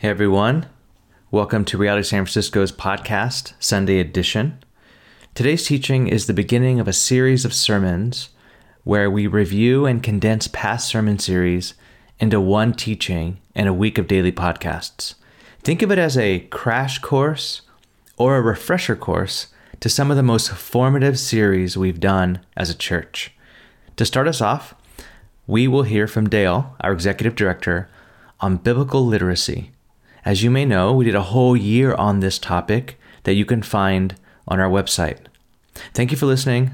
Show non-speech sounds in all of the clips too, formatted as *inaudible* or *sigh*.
Hey everyone, welcome to Reality San Francisco's podcast, Sunday edition. Today's teaching is the beginning of a series of sermons where we review and condense past sermon series into one teaching and a week of daily podcasts. Think of it as a crash course or a refresher course to some of the most formative series we've done as a church. To start us off, we will hear from Dale, our executive director, on biblical literacy as you may know, we did a whole year on this topic that you can find on our website. Thank you for listening.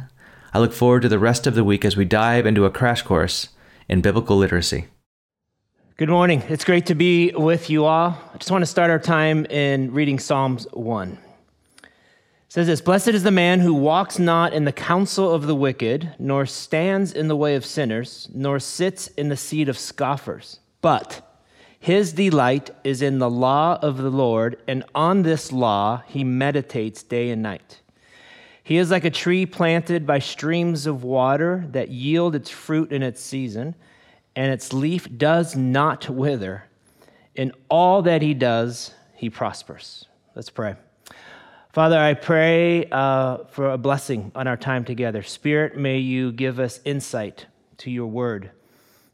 I look forward to the rest of the week as we dive into a crash course in biblical literacy. Good morning. It's great to be with you all. I just want to start our time in reading Psalms 1. It says this Blessed is the man who walks not in the counsel of the wicked, nor stands in the way of sinners, nor sits in the seat of scoffers, but his delight is in the law of the Lord, and on this law he meditates day and night. He is like a tree planted by streams of water that yield its fruit in its season, and its leaf does not wither. In all that he does, he prospers. Let's pray. Father, I pray uh, for a blessing on our time together. Spirit, may you give us insight to your word.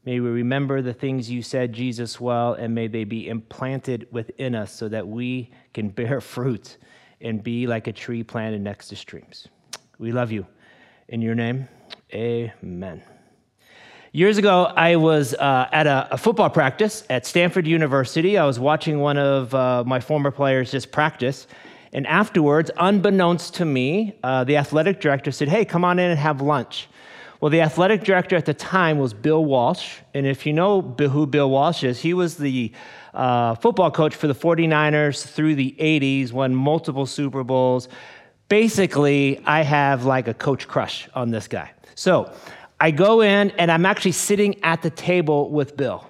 May we remember the things you said, Jesus, well, and may they be implanted within us so that we can *laughs* bear fruit and be like a tree planted next to streams. We love you. In your name, amen. Years ago, I was uh, at a, a, football practice at Stanford University. I was watching one of uh, my former players just practice. And afterwards, unbeknownst to me, uh, the athletic director said, Hey, come on in and have lunch. Well, the athletic director at the time was Bill Walsh. And if you know who Bill Walsh is, he was the uh, football coach for the 49ers through the 80s, won multiple Super Bowls. Basically, I have like a coach crush on this guy. So I go in and I'm actually sitting at the table with Bill.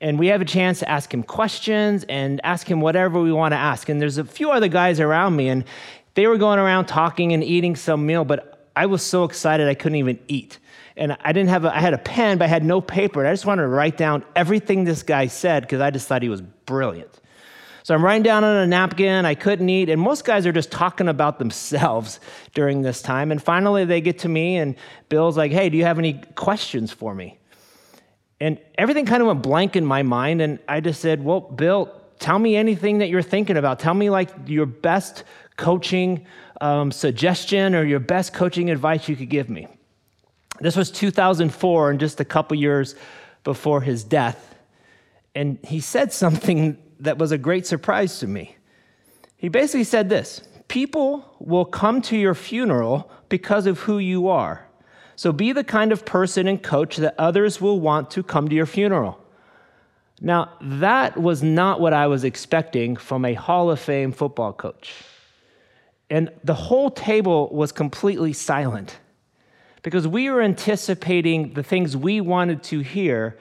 And we have a chance to ask him questions and ask him whatever we want to ask. And there's a few other guys around me, and they were going around talking and eating some meal, but I was so excited I couldn't even eat. And I didn't have a, I had a pen, but I had no paper. And I just wanted to write down everything this guy said because I just thought he was brilliant. So I'm writing down on a napkin. I couldn't eat. And most guys are just talking about *laughs* themselves during this time. And finally, they get to me, and Bill's like, hey, do you have any questions for me? And everything kind of went blank in my mind. And I just said, well, Bill, tell me anything that you're thinking about. Tell me like your best coaching um, suggestion or your best coaching advice you could give me. This was 2004, and just a couple years before his death. And he said something that was a great surprise to me. He basically said this People will come to your funeral because of who you are. So be the kind of person and coach that others will want to come to your funeral. Now, that was not what I was expecting from a Hall of Fame football coach. And the whole table was completely silent because we were anticipating the things we wanted to hear,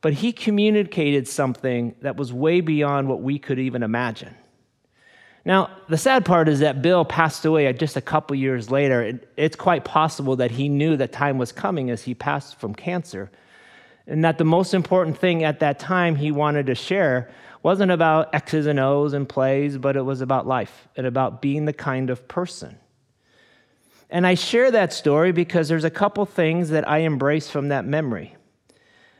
but he communicated something that was way beyond what we could even imagine. Now, the sad part is that Bill passed away just a couple years later. It's quite possible that he knew that time was coming as he passed from cancer, and that the most important thing at that time he wanted to share wasn't about X's and O's and plays, but it was about life and about being the kind of person. And I share that story because there's a couple things that I embrace from that memory.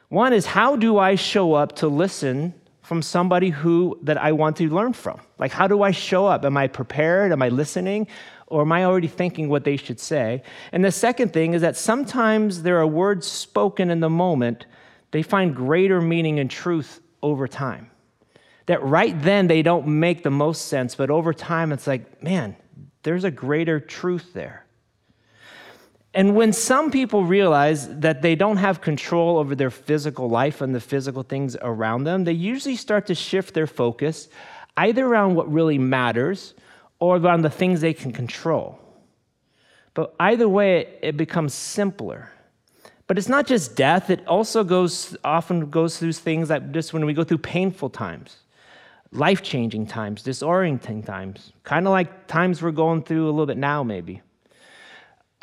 One is how do I show up to listen from somebody who that I want to learn from? Like how do I show up? Am I prepared? Am I listening? Or am I already thinking what they should say? And the second thing is that sometimes there are words spoken in the moment, they find greater meaning and truth over time that right then they don't make the most sense, but over time it's like, man, there's a greater truth there. And when some people realize that they don't have control over their physical life and the physical things around them, they usually start to shift their focus either around what really matters or around the things they can control. But either way, it becomes simpler. But it's not just death, it also goes often goes through things like just when we go through painful times life changing times, disorienting times, kind of like times we're going through a little bit now, maybe.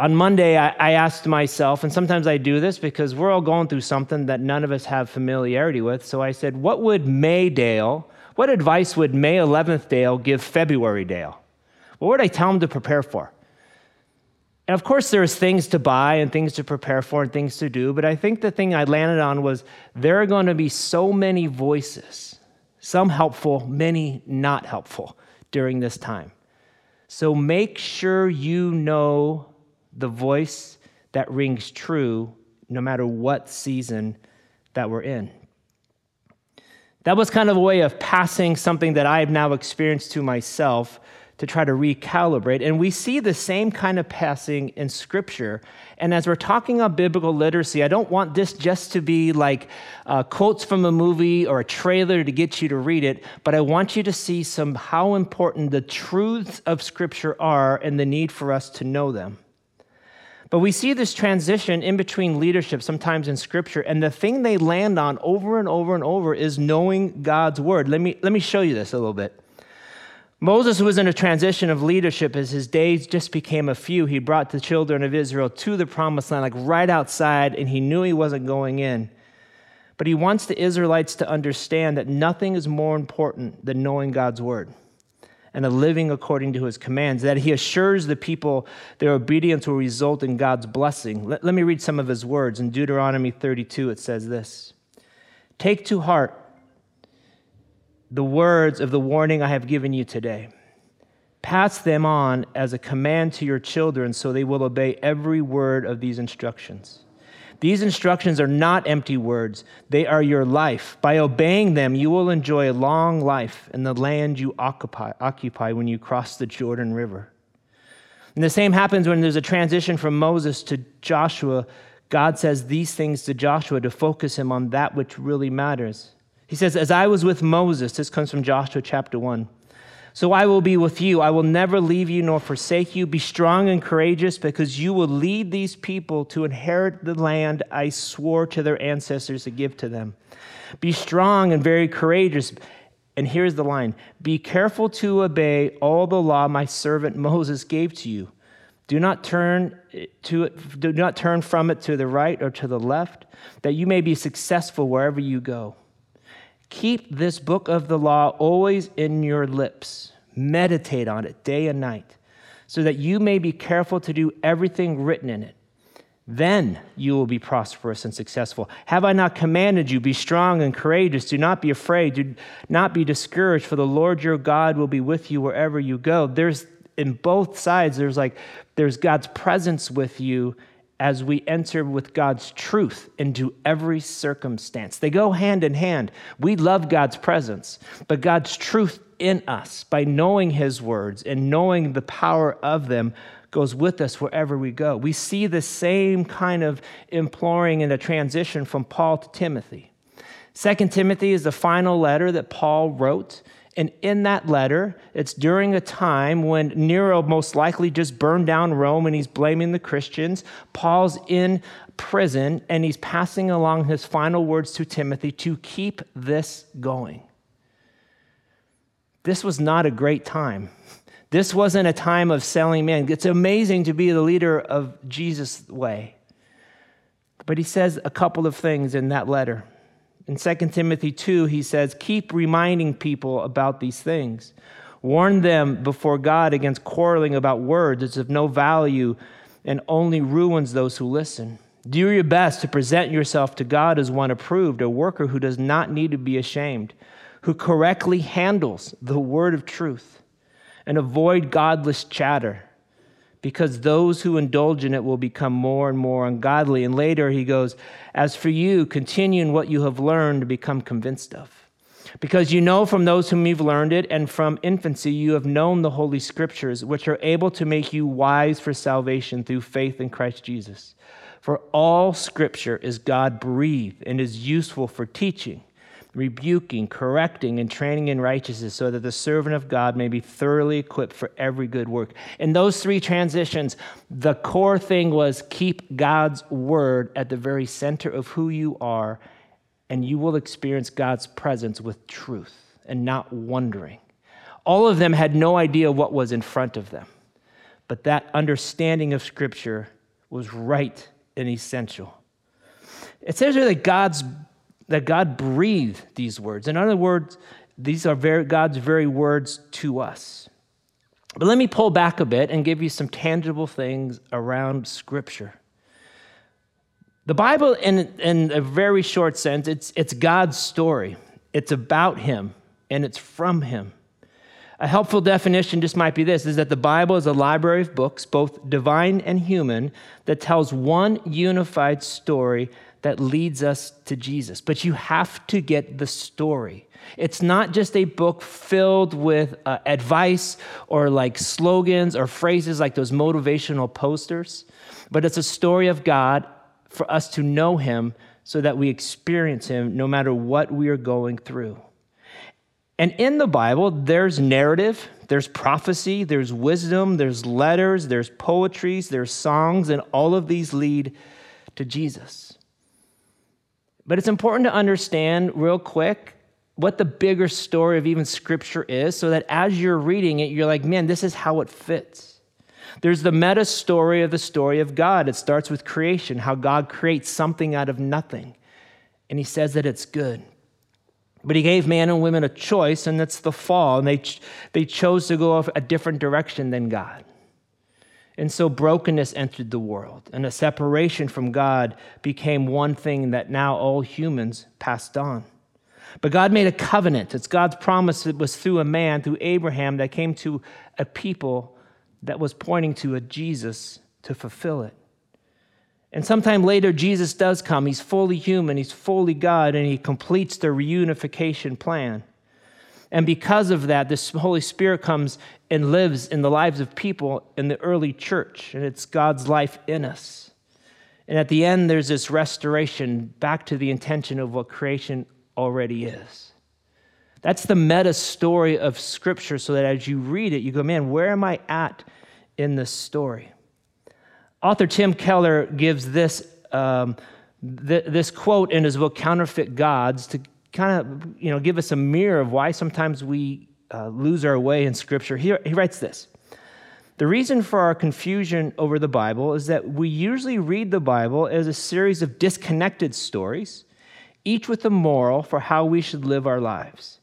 On Monday, I, I, asked myself, and sometimes I do this because we're all going through something that none of us have familiarity with. So I said, What would May Dale, What advice would May 11th Dale give February Dale? What would I tell him to prepare for? And of course, there's things to buy and things to prepare for and things to do, but I think the thing I landed on was there are going to be so many voices, some helpful, many not helpful during this time. So make sure you know the voice that rings true no matter what season that we're in. That was kind of a way of passing something that I have now experienced to myself to try to recalibrate. And we see the same kind of passing in Scripture. And as we're talking about biblical literacy, I don't want this just to be like uh, quotes from a movie or a trailer to get you to read it, but I want you to see some how important the truths of Scripture are and the need for us to know them. But we see this transition in between leadership sometimes in scripture, and the thing they land on over and over and over is knowing God's word. Let me, let me show you this a little bit. Moses was in a transition of leadership as his days just became a few. He brought the children of Israel to the promised land, like right outside, and he knew he wasn't going in. But he wants the Israelites to understand that nothing is more important than knowing God's word and of living according to his commands, that he assures the people their obedience will result in God's blessing. Let, let, me read some of his words. In Deuteronomy 32, it says this Take to heart the words of the warning I have given you today. Pass them on as a command to your children so they will obey every word of these instructions. These instructions are not empty words, they are your life. By obeying them, you will enjoy a long life in the land you occupy, occupy when you cross the Jordan River. And the same happens when there's a transition from Moses to Joshua. God says these things to Joshua to focus him on that which really matters. He says, As I was with Moses, this comes from Joshua chapter 1. So I will be with you. I will never leave you nor forsake you. Be strong and courageous because you will lead these people to inherit the land I swore to their ancestors to give to them. Be strong and very courageous. And here's the line Be careful to obey all the law my servant Moses gave to you. Do not turn to it, do not turn from it to the right or to the left, that you may be successful wherever you go. Keep this book of the law always in your lips. Meditate on it day and night, so that you may be careful to do everything written in it. Then you will be prosperous and successful. Have I not commanded you? Be strong and courageous. Do not be afraid. Do not be discouraged, for the Lord your God will be with you wherever you go. There's in both sides, there's like, there's God's presence with you as we enter with God's truth into every circumstance. They go hand in hand. We love God's presence, but God's truth in us by knowing His words and knowing the power of them goes with us wherever we go. We see the same kind of imploring in a transition from Paul to Timothy. Second Timothy is the final letter that Paul wrote. And in that letter, it's during a time when Nero most likely just burned down Rome and he's blaming the Christians. Paul's in prison and he's passing along his final words to Timothy to keep this going. This was not a great time. This wasn't a time of selling men. It's amazing to be the leader of Jesus' way. But he says a couple of things in that letter. In 2 Timothy 2, he says, Keep reminding people about these things. Warn them before God against quarreling about words. It's of no value and only ruins those who listen. Do your best to present yourself to God as one approved, a worker who does not need to be ashamed, who correctly handles the word of truth, and avoid godless chatter because those who indulge in it will become more and more ungodly. And later he goes, As for you, continue in what you have learned to become convinced of. Because you know from those whom you've learned it, and from infancy you have known the Holy Scriptures, which are able to make you wise for salvation through faith in Christ Jesus. For all Scripture is God breathed and is useful for teaching rebuking, correcting, and training in righteousness, so that the servant of God may be thoroughly equipped for every good work. In those three transitions, the core thing was keep God's word at the very center of who you are, and you will experience God's presence with truth and not wondering. All of them had no idea what was in front of them, but that understanding of Scripture was right and essential. It says here that God's that God breathed these words. In other words, These are very, God's very words to us. But let me pull back a bit and give you some tangible things around Scripture. The Bible, in, in a very short sense, it's, it's God's story. It's about Him and it's from Him. A helpful definition just might be this is that the Bible is a library of books, both divine and human, that tells one unified story that leads us to Jesus. But you have to get the story. It's not just a book filled with uh, advice or like slogans or phrases like those motivational posters, but it's a story of God for us to know Him so that we experience Him no matter what we are going through. And in the Bible, there's narrative, there's prophecy, there's wisdom, there's letters, there's poetries, there's songs, and all of these lead to Jesus. But it's important to understand, real quick, what the bigger story of even Scripture is, so that as you're reading it, you're like, man, this is how it fits. There's the meta story of the story of God. It starts with creation, how God creates something out of nothing. And he says that it's good. But he gave man and women a choice, and that's the fall. And they, they chose to go a different direction than God. And so brokenness entered the world, and a separation from God became one thing that now all humans passed on. But God made a covenant. It's God's promise that was through a man, through Abraham, that came to a people that was pointing to a Jesus to fulfill it. And sometime later, Jesus does come. He's fully human, he's fully God, and he completes the reunification plan. And because of that, this Holy Spirit comes and lives in the lives of people in the early church, and it's God's life in us. And at the end, there's this restoration back to the intention of what creation already is. That's the meta story of Scripture, so that as you read it, you go, man, where am I at in this story? Author Tim Keller gives this, um, th- this quote in his book, Counterfeit Gods, to kind of you know, give us a mirror of why sometimes we uh, lose our way in Scripture. He, he writes this The reason for our confusion over the Bible is that we usually read the Bible as a series of disconnected stories, each with a moral for how we should live our lives.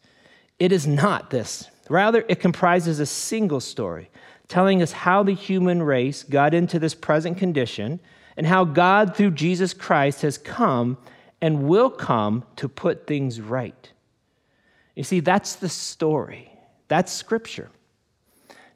It is not this. Rather, it comprises a single story telling us how the human race got into this present condition and how God, through Jesus Christ, has come and will come to put things right. You see, that's the story, that's scripture.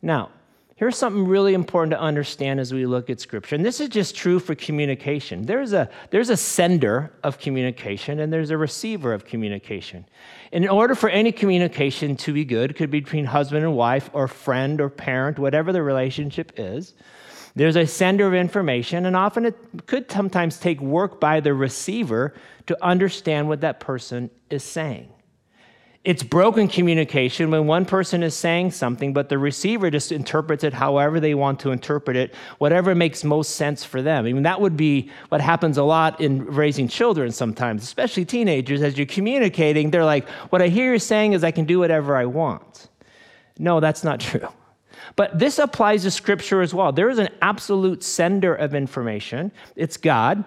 Now, here's something really important to understand as we look at scripture and this is just true for communication there's a there's a sender of communication and there's a receiver of communication in order for any communication to be good, could be between husband and wife or friend or parent, whatever the relationship is. There's a sender of information, and often it could sometimes take work by the receiver to understand what that person is saying. It's broken communication when one person is saying something, but the receiver just interprets it however they want to interpret it, whatever makes most sense for them. I mean, that would be what happens a lot in raising children sometimes, especially teenagers. As you're communicating, they're like, What I hear you saying is I can do whatever I want. No, that's not *laughs* true. But this applies to scripture as well. There is an absolute sender of information, it's God.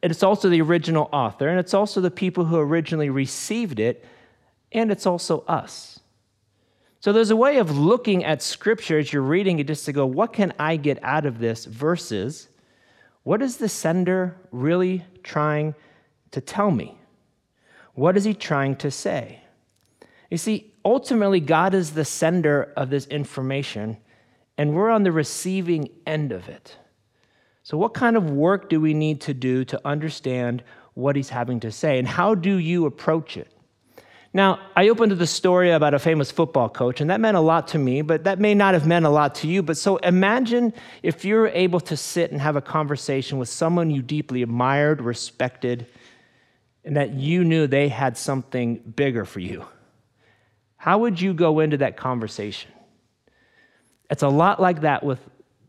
It's also the original author, and it's also the people who originally received it and it's also us. So there's a way of looking at scripture as you're reading it just to go, what can I get out of this versus what is the sender really trying to tell me? What is he trying to say? You see, ultimately, God is the sender of this information, and we're on the receiving end of it. So, what kind of work do we need to do to understand what he's having to say? And how do you approach it? Now, I opened to the story about a famous football coach, and that meant a lot to me, but that may not have meant a lot to you. But so imagine if you're able to sit and have a conversation with someone you deeply admired, respected, and that you knew they had something bigger for you. How would you go into that conversation? It's a lot like that with,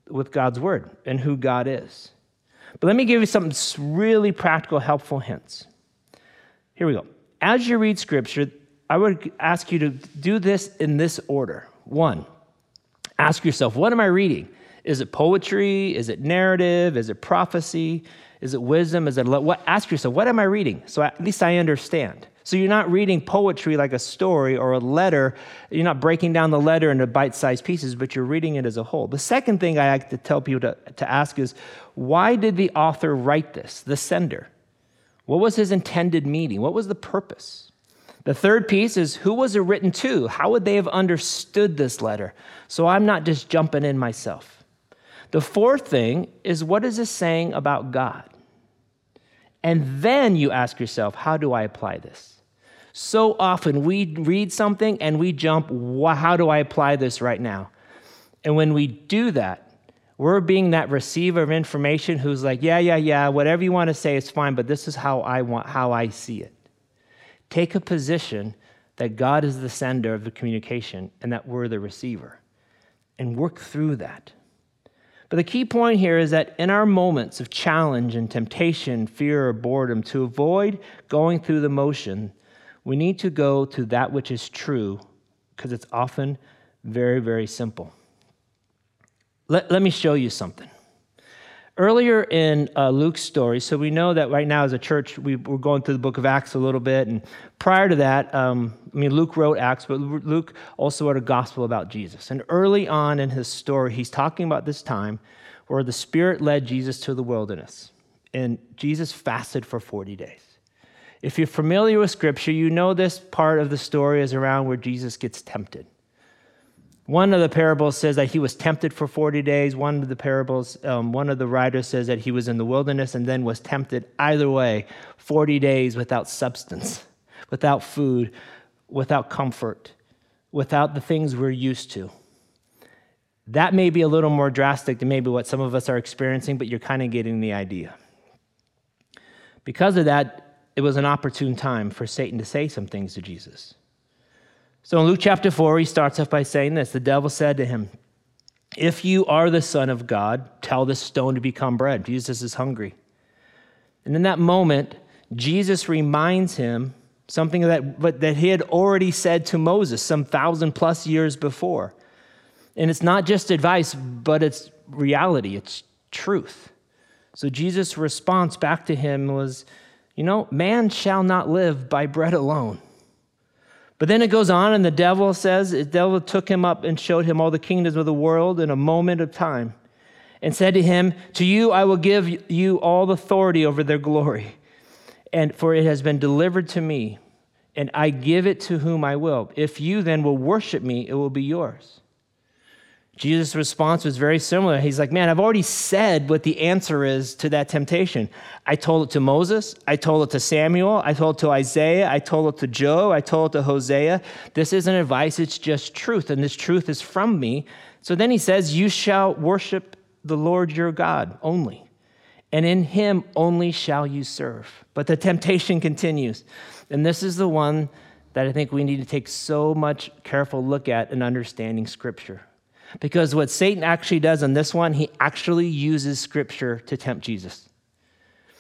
with God's word and who God is. But let me give you some really practical, helpful hints. Here we go as you read scripture, I would ask you to do this in this order. One, ask yourself, what am I reading? Is it poetry? Is it narrative? Is it prophecy? Is it wisdom? Is it what? Ask yourself, what am I reading? So at least I understand. So you're not reading poetry like a story or a letter. You're not breaking down the letter into bite sized pieces, but you're reading it as a whole. The second thing I like to tell people to, to ask is why did the author write this, the sender? What was his intended meaning? What was the purpose? The third piece is who was it written to? How would they have understood this letter? So I'm not just jumping in myself. The fourth thing is what is this saying about God? And then you ask yourself, how do I apply this? So often we read something and we jump, how do I apply this right now? And when we do that, we're being that receiver of information who's like, yeah, yeah, yeah, whatever you want to say is fine, but this is how I want how I see it. Take a position that God is the sender of the communication and that we're the receiver. And work through that. But the key point here is that in our moments of challenge and temptation, fear, or boredom, to avoid going through the motion, we need to go to that which is true because it's often very, very simple. Let, let me show you something. Earlier in uh, Luke's story, so we know that right now as a church, we, are going through the book of Acts a little bit. And prior to that, um, I mean, Luke wrote Acts, but Luke also wrote a gospel about Jesus. And early on in his story, he's talking about this time where the Spirit led Jesus to the wilderness. And Jesus fasted for 40 days. If you're familiar with Scripture, you know this part of the story is around where Jesus gets tempted. One of the parables says that he was tempted for 40 days. One of the parables, um, one of the writers says that he was in the wilderness and then was tempted. Either way, 40 days without substance, without food, without comfort, without the things we're used to. That may be a little more drastic than maybe what some of us are experiencing, but you're kind of getting the idea. Because of that, it was an opportune time for Satan to say some things to Jesus. So in Luke chapter 4, he starts off by saying this The devil said to him, If you are the Son of God, tell this stone to become bread. Jesus is hungry. And in that moment, Jesus reminds him something that, that he had already said to Moses some thousand plus years before. And it's not just advice, but it's reality, it's truth. So Jesus' response back to him was, You know, man shall not live by bread alone but then it goes on, and the devil says, The devil took him up and showed him all the kingdoms of the world in a moment of time, and said to him, To you I will give you all authority over their glory, and for it has been delivered to me, and I give it to whom I will. If you then will worship me, it will be yours. Jesus' response was very similar. He's like, Man, I've already said what the answer is to that temptation. I told it to Moses. I told it to Samuel. I told it to Isaiah. I told it to Joel. I told it to Hosea. This isn't advice, it's just truth. And this truth is from me. So then he says, You shall worship the Lord your God only, and in him only shall you serve. But the temptation *laughs* continues. And this is the one that I think we need to take so much careful look at in understanding Scripture. Because what Satan actually does in this one, he actually uses scripture to tempt Jesus.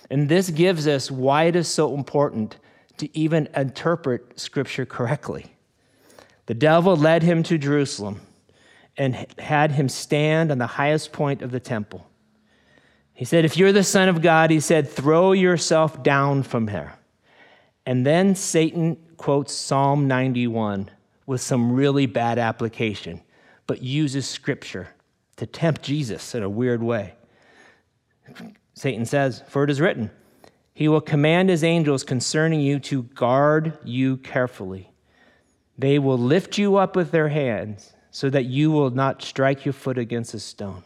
And this gives us why it is so important to even interpret scripture correctly. The devil led him to Jerusalem and had him stand on the highest point of the temple. He said, If you're the Son of God, he said, throw yourself down from here. And then Satan quotes Psalm 91 with some really bad application but uses scripture to tempt Jesus in a weird way. Satan says, For it is written, He will command His angels concerning you to guard you carefully. They will lift you up with their hands so that you will not strike your foot against a stone.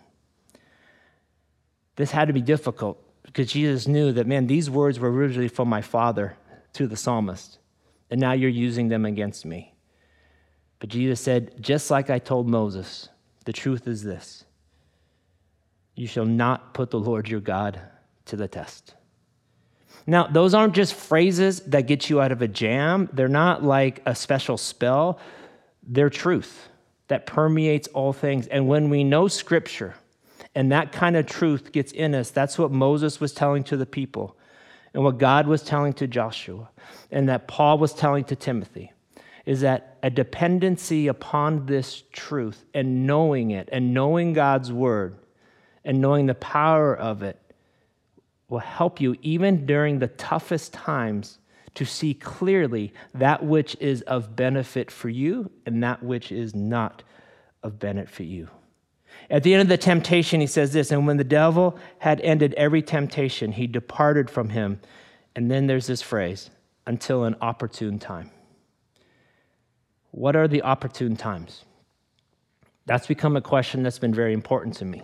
This had to be difficult because Jesus knew that, man, these words were originally from my father to the psalmist, and now you're using them against me. But Jesus said, just like I told Moses, the truth is this you shall not put the Lord your God to the test. Now, those aren't just phrases that get you out of a jam. They're not like a special spell. They're truth that permeates all things. And when we know Scripture and that kind of truth gets in us, that's what Moses was telling to the people and what God was telling to Joshua and that Paul was telling to Timothy is that a dependency upon this truth and knowing it and knowing God's word and knowing the power of it will help you, even during the toughest times, to see clearly that which is of benefit for you and that which is not of benefit for you. At the end of the temptation, he says this, and when the devil had ended every temptation, he departed from him. And then there's this phrase, until an opportune time. What are the opportune times? That's become a question that's been very important to me.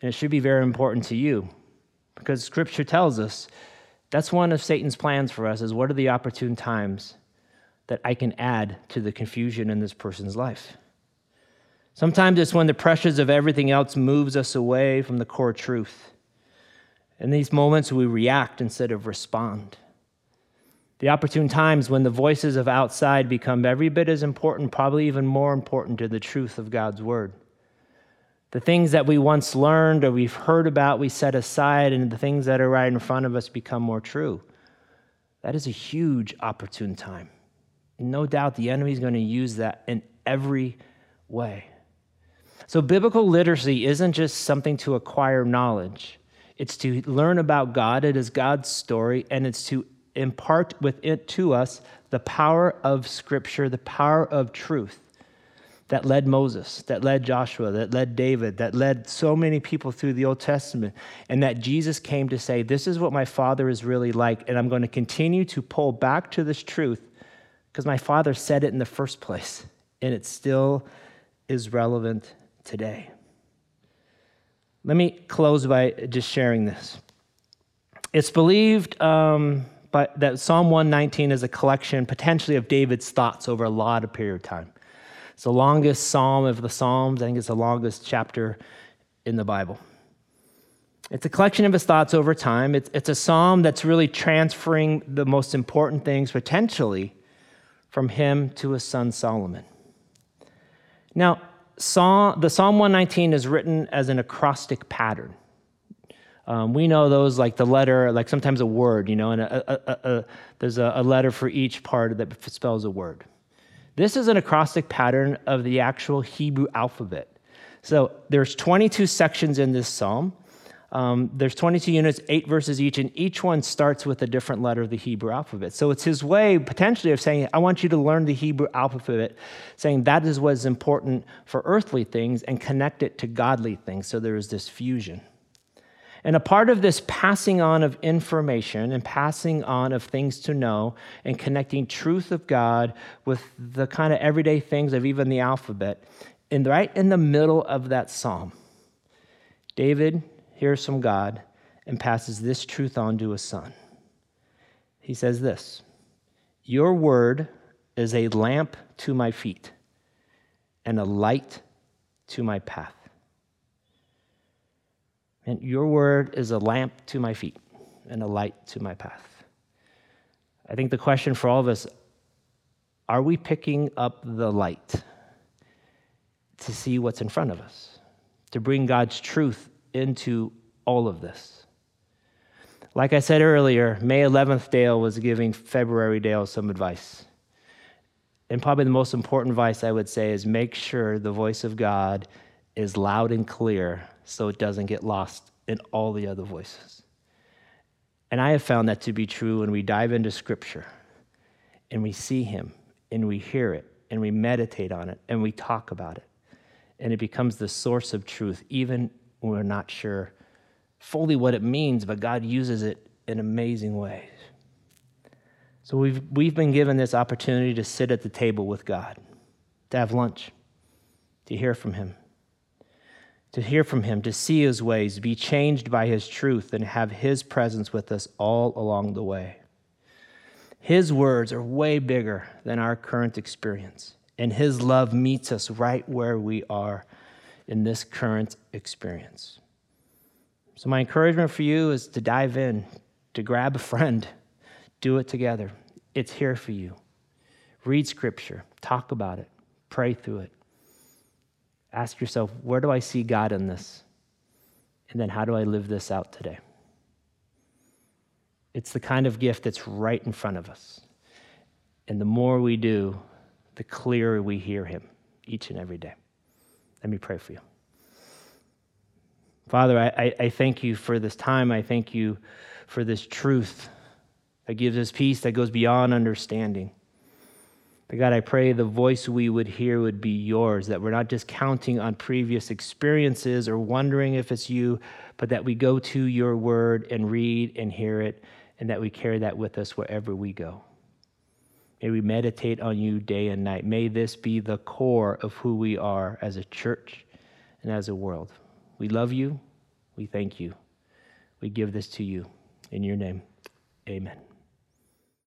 And it should be very important to you because scripture tells us that's one of Satan's plans for us is what are the opportune times that I can add to the confusion in this person's life? Sometimes it's when the pressures of everything else moves us away from the core truth. In these moments, we react instead of respond. The opportune times when the voices of outside become every bit as important, probably even more important to the truth of God's word. The things that we once learned or we've heard about, we set aside, and the things that are right in front of us become more true. That is a huge opportune time. No doubt the enemy is going to use that in every way. So, biblical literacy isn't just something to acquire knowledge, it's to learn about God. It is God's story, and it's to impart with it to us the power of Scripture, the power of truth that led Moses, that led Joshua, that led David, that led so many people through the Old Testament, and that Jesus came to say, This is what my Father is really like, and I'm going to continue to pull back to this truth because my Father said it in the first place, and it still is relevant today. Let me close by just sharing this. It's believed um, by, that Psalm 119 is a collection potentially of David's thoughts over a lot of period of time. It's the longest psalm of the Psalms. I think it's the longest chapter in the Bible. It's a collection of his thoughts over time. It's, it's a psalm that's really transferring the most important things potentially from him to his son Solomon. Now, psalm, the Psalm 119 is written as an acrostic pattern. Um, we know those like the letter, like sometimes a word, you know, and a, a, a, there's a letter for each part that spells a word. This is an acrostic pattern of the actual Hebrew alphabet. So there's 22 sections in this psalm. Um, there's 22 units, eight verses each, and each one starts with a different letter of the Hebrew alphabet. So it's his way, potentially, of saying, I want you to learn the Hebrew alphabet, saying that is what is important for earthly things and connect it to godly things. So there is this fusion. And a part of this passing on of information and passing on of things to know and connecting truth of God with the kind of everyday things of even the alphabet, and right in the middle of that psalm, David hears from God and passes this truth on to his son. He says this Your word is a lamp to my feet and a light to my path. And your word is a lamp to my feet and a light to my path. I think the question for all of us are we picking up the light to see what's in front of us, to bring God's truth into all of this? Like I said earlier, May 11th, Dale was giving February Dale some advice. And probably the most important advice I would say is make sure the voice of God is loud and clear so it doesn't get lost in all the other voices. And I have found that to be true when we dive into Scripture and we see Him and we hear it and we meditate on it and we talk about it. And it becomes the source of truth, even when we're not sure fully what it means, but God uses it in amazing ways. So we've, we've been given this opportunity to sit at the table with God, to have lunch, to hear from Him to hear from him, to see his ways, be changed by his truth, and have his presence with us all along the way. His words are way bigger than our current experience, and his love meets us right where we are in this current experience. So, my encouragement for you is to dive in, to grab a friend, do it together. It's here for you. Read scripture, talk about it, pray through it ask yourself, where do I see God in this? And then how do I live this out today? It's the kind of gift that's right in front of us. And the more we do, the clearer we hear Him each and every day. Let me pray for you. Father, I, I, thank you for this time. I thank you for this truth that gives us peace that goes beyond understanding. But God, I pray the voice we would hear would be yours, that we're not just counting on previous experiences or wondering if it's you, but that we go to your word and read and hear it, and that we carry that with us wherever we go. May we meditate on you day and night. May this be the core of who we are as a church and as a world. We love you. We thank you. We give this to you. In your name, amen.